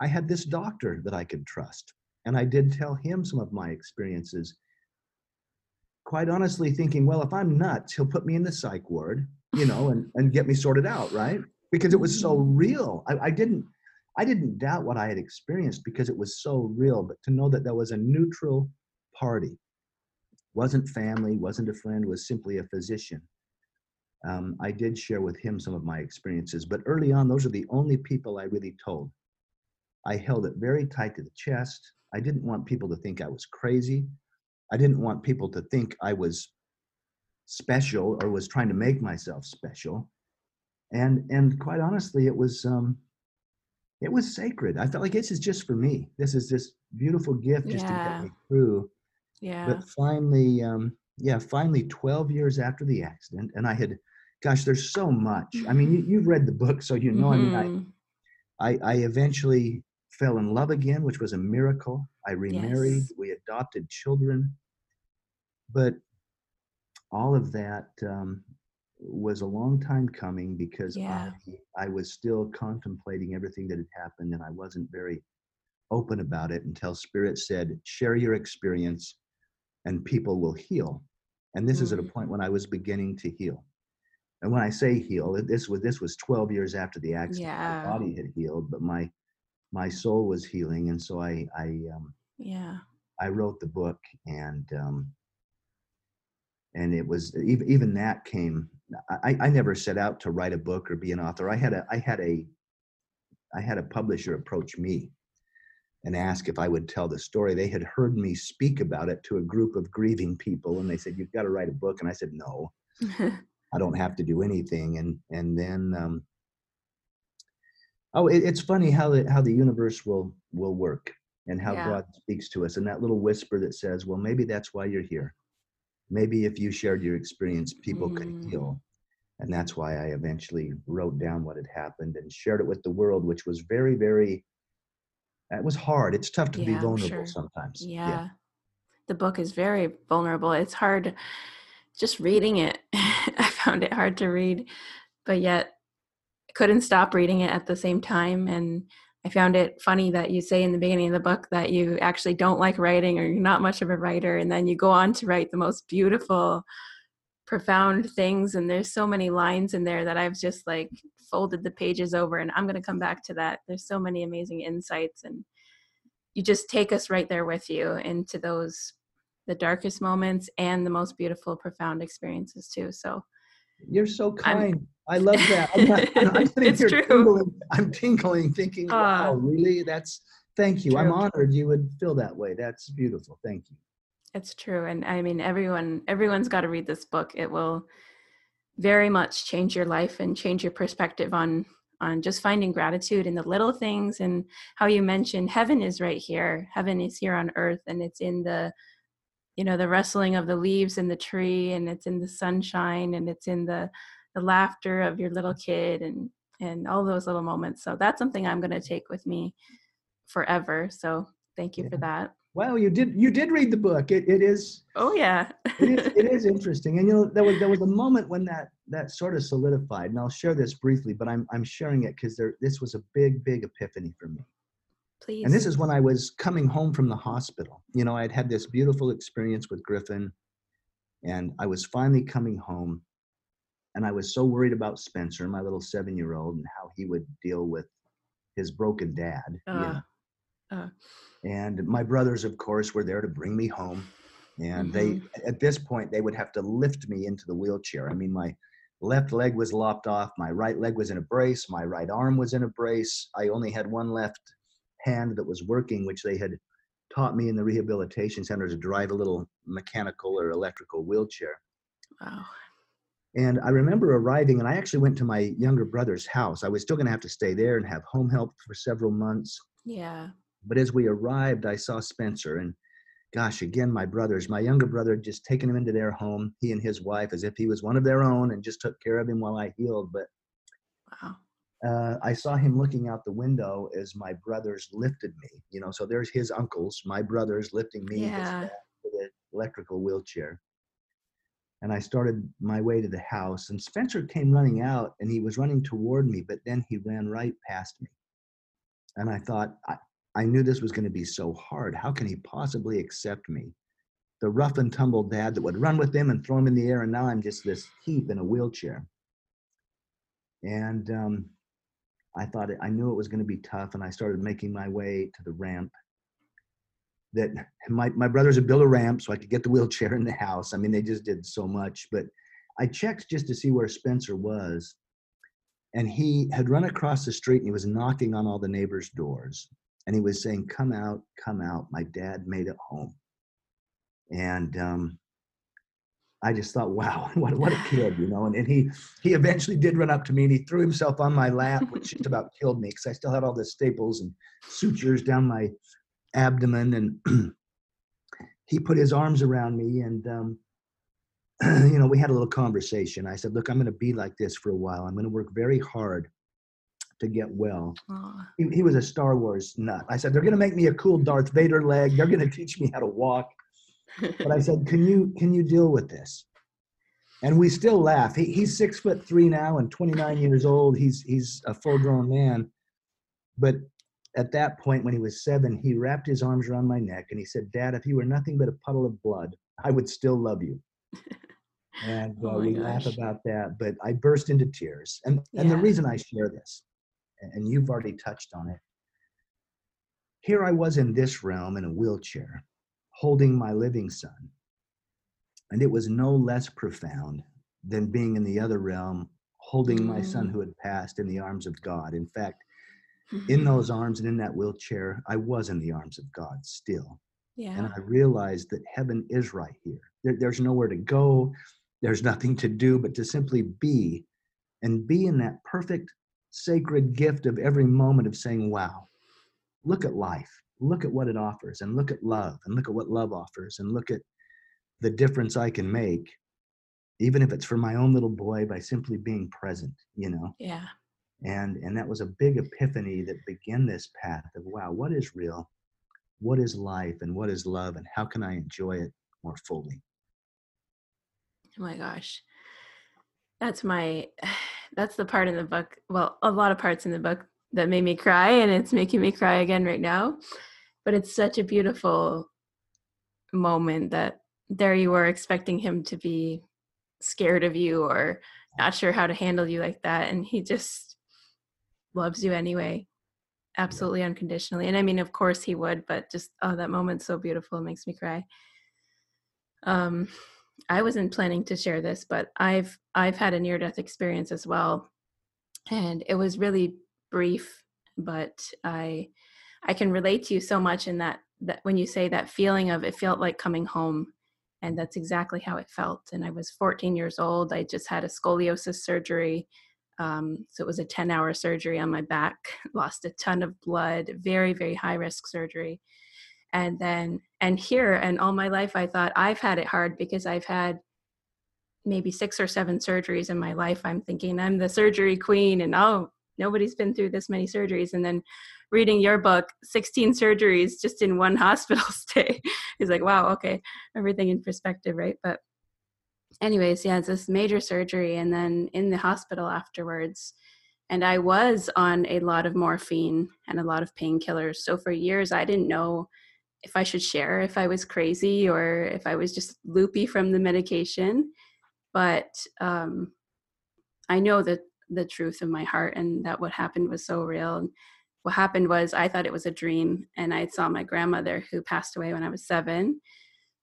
I had this doctor that I could trust, and I did tell him some of my experiences. Quite honestly, thinking, well, if I'm nuts, he'll put me in the psych ward, you know, and, and get me sorted out, right? Because it was so real. I, I didn't I didn't doubt what I had experienced because it was so real, but to know that there was a neutral party, wasn't family, wasn't a friend, was simply a physician. Um, I did share with him some of my experiences, but early on, those are the only people I really told. I held it very tight to the chest. I didn't want people to think I was crazy. I didn't want people to think I was special or was trying to make myself special. And and quite honestly, it was um, it was sacred. I felt like this is just for me. This is this beautiful gift just to get me through. Yeah. But finally, um, yeah, finally, 12 years after the accident, and I had, gosh, there's so much. I mean, you, you've read the book, so you know. I mean. I, I, I eventually fell in love again, which was a miracle. I remarried. Yes. We adopted children, but all of that um, was a long time coming because Yeah. I, I was still contemplating everything that had happened, and I wasn't very open about it until Spirit said, "Share your experience." and people will heal. And this is at a Mm. point when I was beginning to heal. And when I say heal, this was this was 12 years after the accident. Yeah. My body had healed, but my my soul was healing, and so I I um, Yeah. I wrote the book, and um, and it was even even that came. I I never set out to write a book or be an author. I had a I had a I had a publisher approach me and ask if I would tell the story. They had heard me speak about it to a group of grieving people, and they said, "You've got to write a book." And I said, "No, I don't have to do anything." And and then, um, oh, it, it's funny how the how the universe will will work and how Yeah. God speaks to us, and that little whisper that says, "Well, maybe that's why you're here. Maybe if you shared your experience, people could Mm. heal." And that's why I eventually wrote down what had happened and shared it with the world, which was very, very it was hard. It's tough to be Yeah, I'm vulnerable sure. sometimes. Yeah. The book is very vulnerable. It's hard just reading it. I found it hard to read, but yet couldn't stop reading it at the same time. And I found it funny that you say in the beginning of the book that you actually don't like writing or you're not much of a writer. And then you go on to write the most beautiful, profound things. And there's so many lines in there that I've just like folded the pages over. And I'm going to come back to that. There's so many amazing insights and you just take us right there with you into those the darkest moments and the most beautiful profound experiences too so You're so I'm- kind. i love that. I'm, not, I'm sitting It's here true. tingling. I'm tingling, thinking, Ah. "Wow, really? That's thank you. I'm honored you would feel that way. That's beautiful. Thank you." it's true and i mean everyone everyone's got to read this book it will very much change your life and change your perspective on on just finding gratitude in the little things and how you mentioned heaven is right here heaven is here on earth and it's in the you know the rustling of the leaves in the tree and it's in the sunshine and it's in the the laughter of your little kid and and all those little moments so that's something i'm going to take with me forever so thank you for that Wow, you did you did read the book. It it is oh yeah it is, it is interesting. And you know, there was there was a moment when that that sort of solidified. And I'll share this briefly, but I'm I'm sharing it because there this was a big big epiphany for me. Please And this is when I was coming home from the hospital. You know, I'd had this beautiful experience with Griffin, and I was finally coming home. And I was so worried about Spencer, my little seven year old, and how he would deal with his broken dad. you Uh, know. uh. And my brothers, of course, were there to bring me home. And they, at this point, they would have to lift me into the wheelchair. I mean, my left leg was lopped off, my right leg was in a brace, my right arm was in a brace. I only had one left hand that was working, which they had taught me in the rehabilitation center to drive a little mechanical or electrical wheelchair. wow And I remember arriving, and I actually went to my younger brother's house. I was still going to have to stay there and have home help for several months. yeah But as we arrived, I saw Spencer, and gosh, again, my brothers, my younger brother had just taken him into their home, he and his wife, as if he was one of their own and just took care of him while I healed. But wow. Uh, I saw him looking out the window as my brothers lifted me. You know, so there's his uncles, my brothers lifting me yeah. the electrical wheelchair. And I started my way to the house, and Spencer came running out, and he was running toward me, but then he ran right past me. And I thought, I, I knew this was going to be so hard. How can he possibly accept me? The rough and tumble dad that would run with him and throw him in the air, and now I'm just this heap in a wheelchair. And um, I thought it, I knew it was going to be tough, and I started making my way to the ramp. That my my brothers had built a ramp so I could get the wheelchair in the house. I mean, they just did so much. But I checked just to see where Spencer was, and he had run across the street and he was knocking on all the neighbors' doors and he was saying, "Come out, come out. My dad made it home." And um, I just thought, "Wow, what what a kid!" You know. And, and he he eventually did run up to me and he threw himself on my lap, which just about killed me because I still had all the staples and sutures down my abdomen. And he put his arms around me and. Um, you know, we had a little conversation. I said, "Look, I'm going to be like this for a while. I'm going to work very hard to get well. He, he, was a Star Wars nut. I said, they're going to make me a cool Darth Vader leg. They're going to teach me how to walk. But I said, can you can you deal with this? And we still laugh. He, he's six foot three now and 29 years old. He's he's a full grown man. But at that point, when he was seven, he wrapped his arms around my neck and he said, "Dad, if you were nothing but a puddle of blood, I would still love you." and uh, oh we gosh. laugh about that. But I burst into tears, and and yeah. the reason I share this and you've already touched on it. Here I was in this realm in a wheelchair, holding my living son. And it was no less profound than being in the other realm, holding my son mm. who had passed in the arms of God. In fact, in those arms and in that wheelchair, I was in the arms of God still. Yeah. And I realized that heaven is right here. There, there's nowhere to go, there's nothing to do but to simply be and be in that perfect sacred gift of every moment of saying, wow, look at life, look at what it offers, and look at love, and look at what love offers, and look at the difference I can make, even if it's for my own little boy by simply being present, you know? Yeah. And and that was a big epiphany that began this path of wow, what is real? What is life and what is love and how can I enjoy it more fully? Oh my gosh. That's my that's the part in the book well a lot of parts in the book that made me cry and it's making me cry again right now. But it's such a beautiful moment that there you were expecting him to be scared of you or not sure how to handle you like that and he just loves you anyway absolutely unconditionally. And i mean of course he would but just oh that moment's so beautiful it makes me cry. Um I wasn't planning to share this, but I've I've had a near death experience as well, and it was really brief, but I I can relate to you so much in that that when you say that feeling of it felt like coming home, and that's exactly how it felt. And I was 14 years old. I just had a scoliosis surgery. Um, so it was a 10 hour surgery on my back, lost a ton of blood, very, very high risk surgery and then and here and all my life i thought i've had it hard because i've had maybe six or seven surgeries in my life i'm thinking i'm the surgery queen and oh nobody's been through this many surgeries. And then reading your book 16 surgeries just in one hospital stay is like wow okay everything in perspective right? But anyways yeah it's this major surgery and then in the hospital afterwards. And i was on a lot of morphine and a lot of painkillers. So for years i didn't know if I should share if I was crazy or if I was just loopy from the medication. But um, I know that the truth of my heart and that what happened was so real. And what happened was I thought it was a dream, and I saw my grandmother who passed away when I was seven.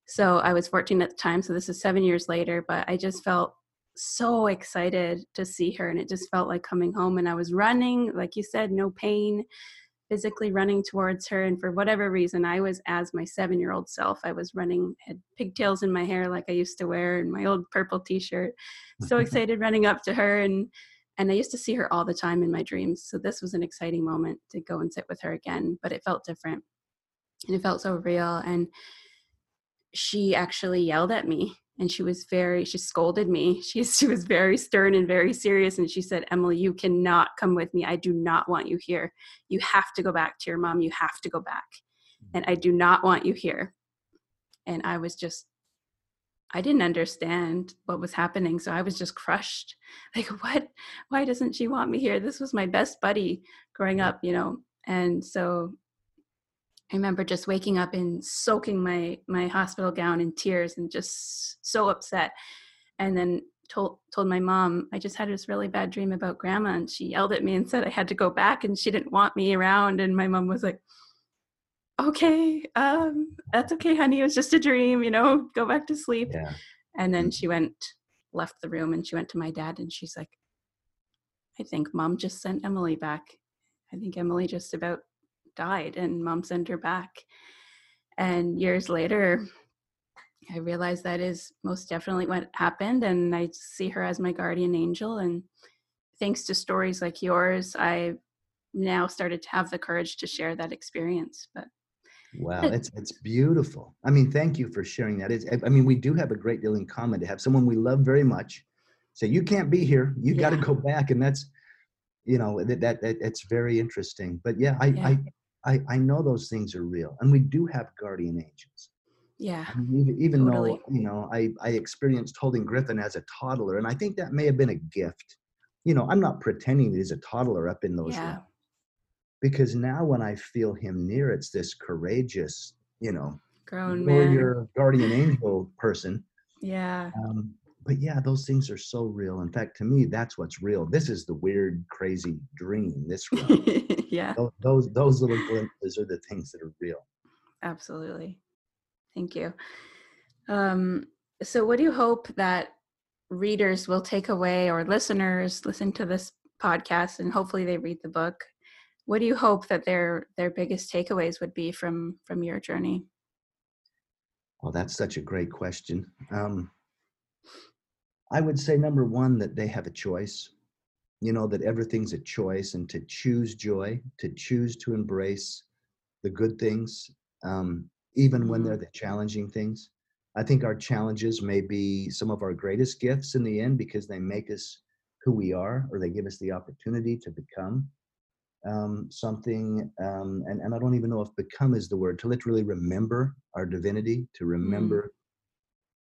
So I was 14 at the time, so this is seven years later, but I just felt so excited to see her, and it just felt like coming home. And I was running, like you said, no pain physically running towards her and for whatever reason i was as my seven year old self i was running had pigtails in my hair like i used to wear and my old purple t-shirt so excited running up to her and and i used to see her all the time in my dreams so this was an exciting moment to go and sit with her again but it felt different. And it felt so real and she actually yelled at me and she was very she scolded me. She, she was very stern and very serious and she said emily you cannot come with me. I do not want you here. You have to go back to your mom. You have to go back. Mm. And i do not want you here. And i was just i didn't understand what was happening so i was just crushed. Like what? Why doesn't she want me here? This was my best buddy growing up you know? And so I remember just waking up and soaking my my hospital gown in tears and just so upset. And then told told my mom I just had this really bad dream about grandma and she yelled at me and said I had to go back and she didn't want me around and my mom was like okay um that's okay honey it was just a dream you know go back to sleep yeah. and then mm. she went left the room and she went to my dad and she's like I think mom just sent Emily back I think Emily just about died and mom sent her back. And years later, I realized that is most definitely what happened. And I see her as my guardian angel. And thanks to stories like yours, I now started to have the courage to share that experience. But Wow, it's it's beautiful. I mean, thank you for sharing that. It's, I mean, we do have a great deal in common to have someone we love very much say, "You can't be here. You yeah. got to go back," and that's, you know, that, that, that it's very interesting. But yeah, I, yeah. I I, I know those things are real and we do have guardian angels. Yeah. I mean, even, even totally. though, you know, I, I experienced holding Griffin as a toddler and I think that may have been a gift. You know, I'm not pretending that he's a toddler up in those yeah. Because now when I feel him near, it's this courageous, you know, grown warrior, man. guardian angel person. Yeah. Um, but yeah, those things are so real. In fact, to me, that's what's real. This is the weird, crazy dream. This yeah. Those, those those little glimpses are the things that are real. Absolutely. Thank you. Um, so, what do you hope that readers will take away, or listeners listen to this podcast, and hopefully they read the book? What do you hope that their their biggest takeaways would be from from your journey? Well, that's such a great question. Um, I would say number one that they have a choice. You know that everything's a choice, and to choose joy, to choose to embrace the good things, um, even when they're mm-hmm. the challenging things. I think our challenges may be some of our greatest gifts in the end because they make us who we are, or they give us the opportunity to become um, something. Um, and, and I don't even know if become is the word, to literally remember our divinity, to mm. remember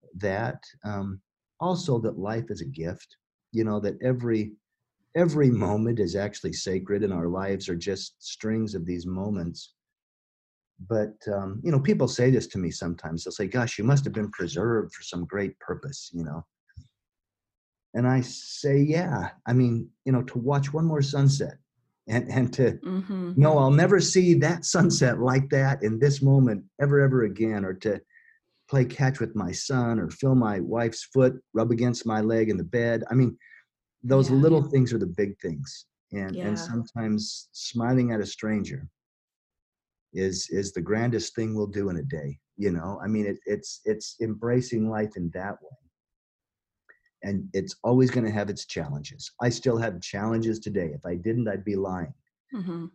mm. that. Um, also that life is a gift you know that every every moment is actually sacred and our lives are just strings of these moments but um, you know people say this to me sometimes they'll say gosh you must have been preserved for some great purpose you know and i say yeah i mean you know to watch one more sunset and and to mm-hmm. no i'll never see that sunset like that in this moment ever ever again or to play catch with my son or feel my wife's foot rub against my leg in the bed. I mean, those yeah. little things are the big things. And yeah. and sometimes smiling at a stranger is is the grandest thing we'll do in a day. You know, I mean, it, it's it's embracing life in that way. And it's always going to have its challenges. I still have challenges today. If I didn't, I'd be lying. Mm-hmm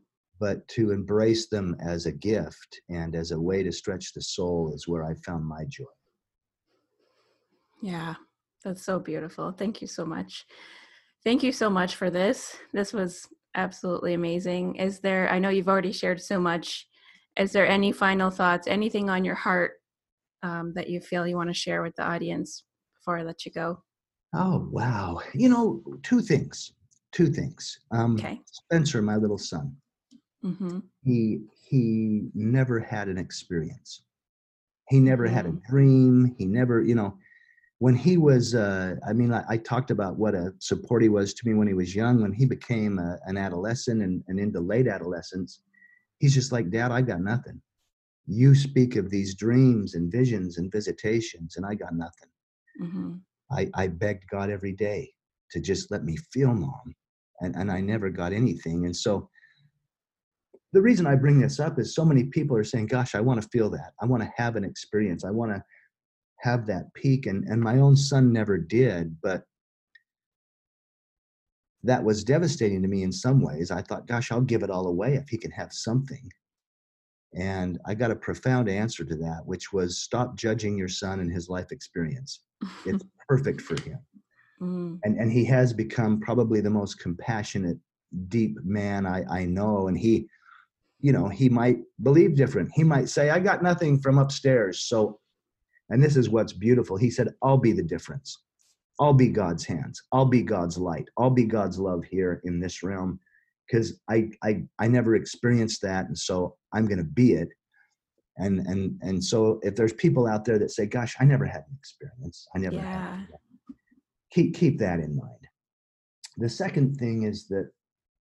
but to embrace them as a gift and as a way to stretch the soul is where I found my joy. Yeah, that's so beautiful. Thank you so much. Thank you so much for this. This was absolutely amazing. Is there, I know you've already shared so much. Is there any final thoughts, anything on your heart um, that you feel you want to share with the audience before I let you go? Oh, wow. You know, two things. Two things. Um, okay. Spencer, my little son, Mm-hmm. He he never had an experience. He never mm-hmm. had a mm. dream. He never, you know, when he was. Uh, I mean, I, I, talked about what a support he was to me when he was young. When he became a, an adolescent and, and into late adolescence, he's just like, Dad, I got nothing. You speak of these dreams and visions and visitations, and I got nothing. Mm-hmm. I, I begged God every day to just let me feel mom, and, and I never got anything. And so the reason I bring this up is so many people are saying, gosh, I want to feel that. I want to have an experience. I want to have that peak. And, and my own son never did, but that was devastating to me in some ways. I thought, gosh, I'll give it all away if he can have something. And I got a profound answer to that, which was stop judging your son and his life experience. It's perfect for him. Mm. And, and he has become probably the most compassionate, deep man I, I know. And he, you know, he might believe different. He might say, I got nothing from upstairs. So, and this is what's beautiful. He said, I'll be the difference. I'll be God's hands. I'll be God's light. I'll be God's love here in this realm because I, I I never experienced that, and so I'm going to be it. And and and so if there's people out there that say, "Gosh, I never had an experience. I never yeah. had," keep keep that in mind. The second thing is that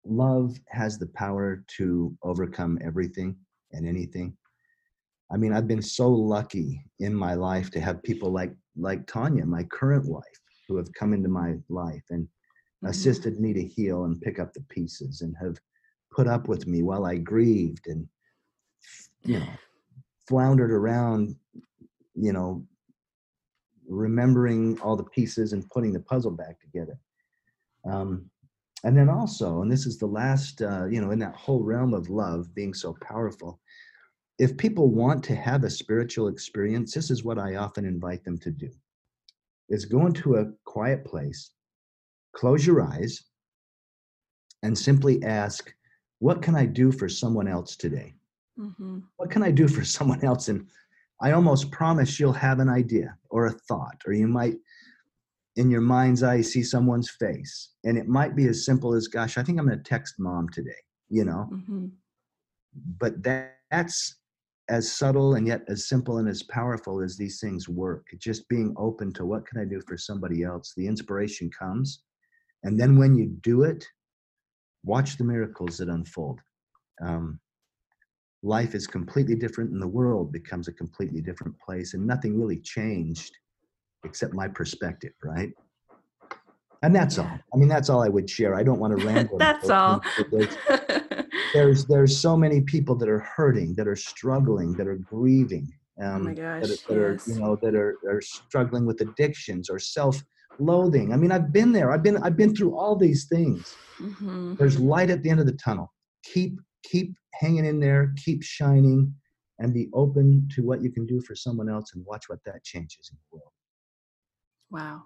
love has the power to overcome everything and anything. I mean, I've been so lucky in my life to have people like like Tanya, my current wife, who have come into my life and mm-hmm. assisted me to heal and pick up the pieces and have put up with me while I grieved and you know floundered around you know remembering all the pieces and putting the puzzle back together um, and then also and this is the last uh, you know in that whole realm of love being so powerful if people want to have a spiritual experience this is what i often invite them to do is go into a quiet place, close your eyes, and simply ask, What can I do for someone else today? Mm-hmm. What can I do for someone else? And I almost promise you'll have an idea or a thought, or you might, in your mind's eye, see someone's face. And it might be as simple as, Gosh, I think I'm going to text mom today, you know? Mm-hmm. But that, that's as subtle and yet as simple and as powerful as these things work just being open to what can i do for somebody else the inspiration comes and then when you do it watch the miracles that unfold um, life is completely different and the world becomes a completely different place and nothing really changed except my perspective right and that's all i mean that's all i would share i don't want to ramble that's all there's there's so many people that are hurting, that are struggling, that are grieving. Um, oh my gosh, that, are, that yes. are you know that are are struggling with addictions or self-loathing. I mean, I've been there. I've been I've been through all these things. Mm-hmm. There's light at the end of the tunnel. Keep keep hanging in there. Keep shining, and be open to what you can do for someone else, and watch what that changes in the world. Wow.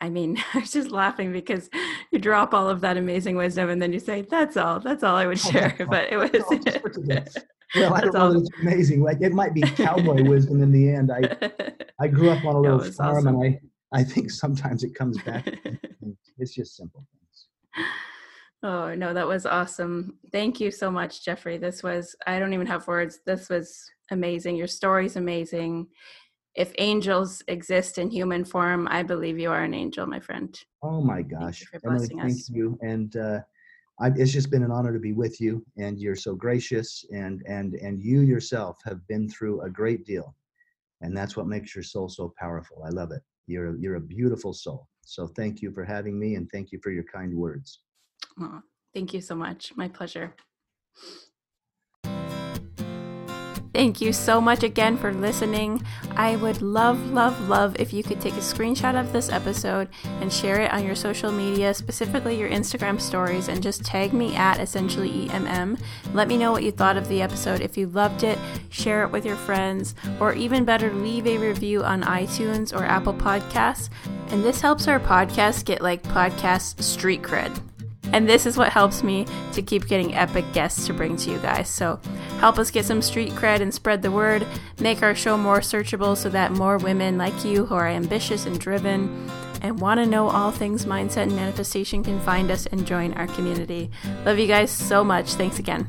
I mean, I was just laughing because you drop all of that amazing wisdom and then you say, "That's all. That's all I would share." But it was. well, I don't know it's amazing. Like it might be cowboy wisdom in the end. I I grew up on a little farm, awesome. and I I think sometimes it comes back. it's just simple things. Oh no, that was awesome. Thank you so much, Jeffery. This was I don't even have words. This was amazing. Your story's amazing if angels exist in human form, I believe you are an angel, my friend. Oh my gosh. Thank you Emily, thank us. you. And uh, I, it's just been an honor to be with you and you're so gracious and and and you yourself have been through a great deal. And that's what makes your soul so powerful. I love it. You're you're a beautiful soul. So thank you for having me and thank you for your kind words. Oh, thank you so much. My pleasure. Thank you so much again for listening. I would love, love, love if you could take a screenshot of this episode and share it on your social media, specifically your Instagram stories, and just tag me at EssentiallyEmm. Let me know what you thought of the episode. If you loved it, share it with your friends, or even better, leave a review on iTunes or Apple Podcasts. And this helps our podcast get like podcast street cred. And this is what helps me to keep getting epic guests to bring to you guys. So help us get some street cred and spread the word. Make our show more searchable so that more women like you who are ambitious and driven and want to know all things mindset and manifestation can find us and join our community. Love you guys so much. Thanks again.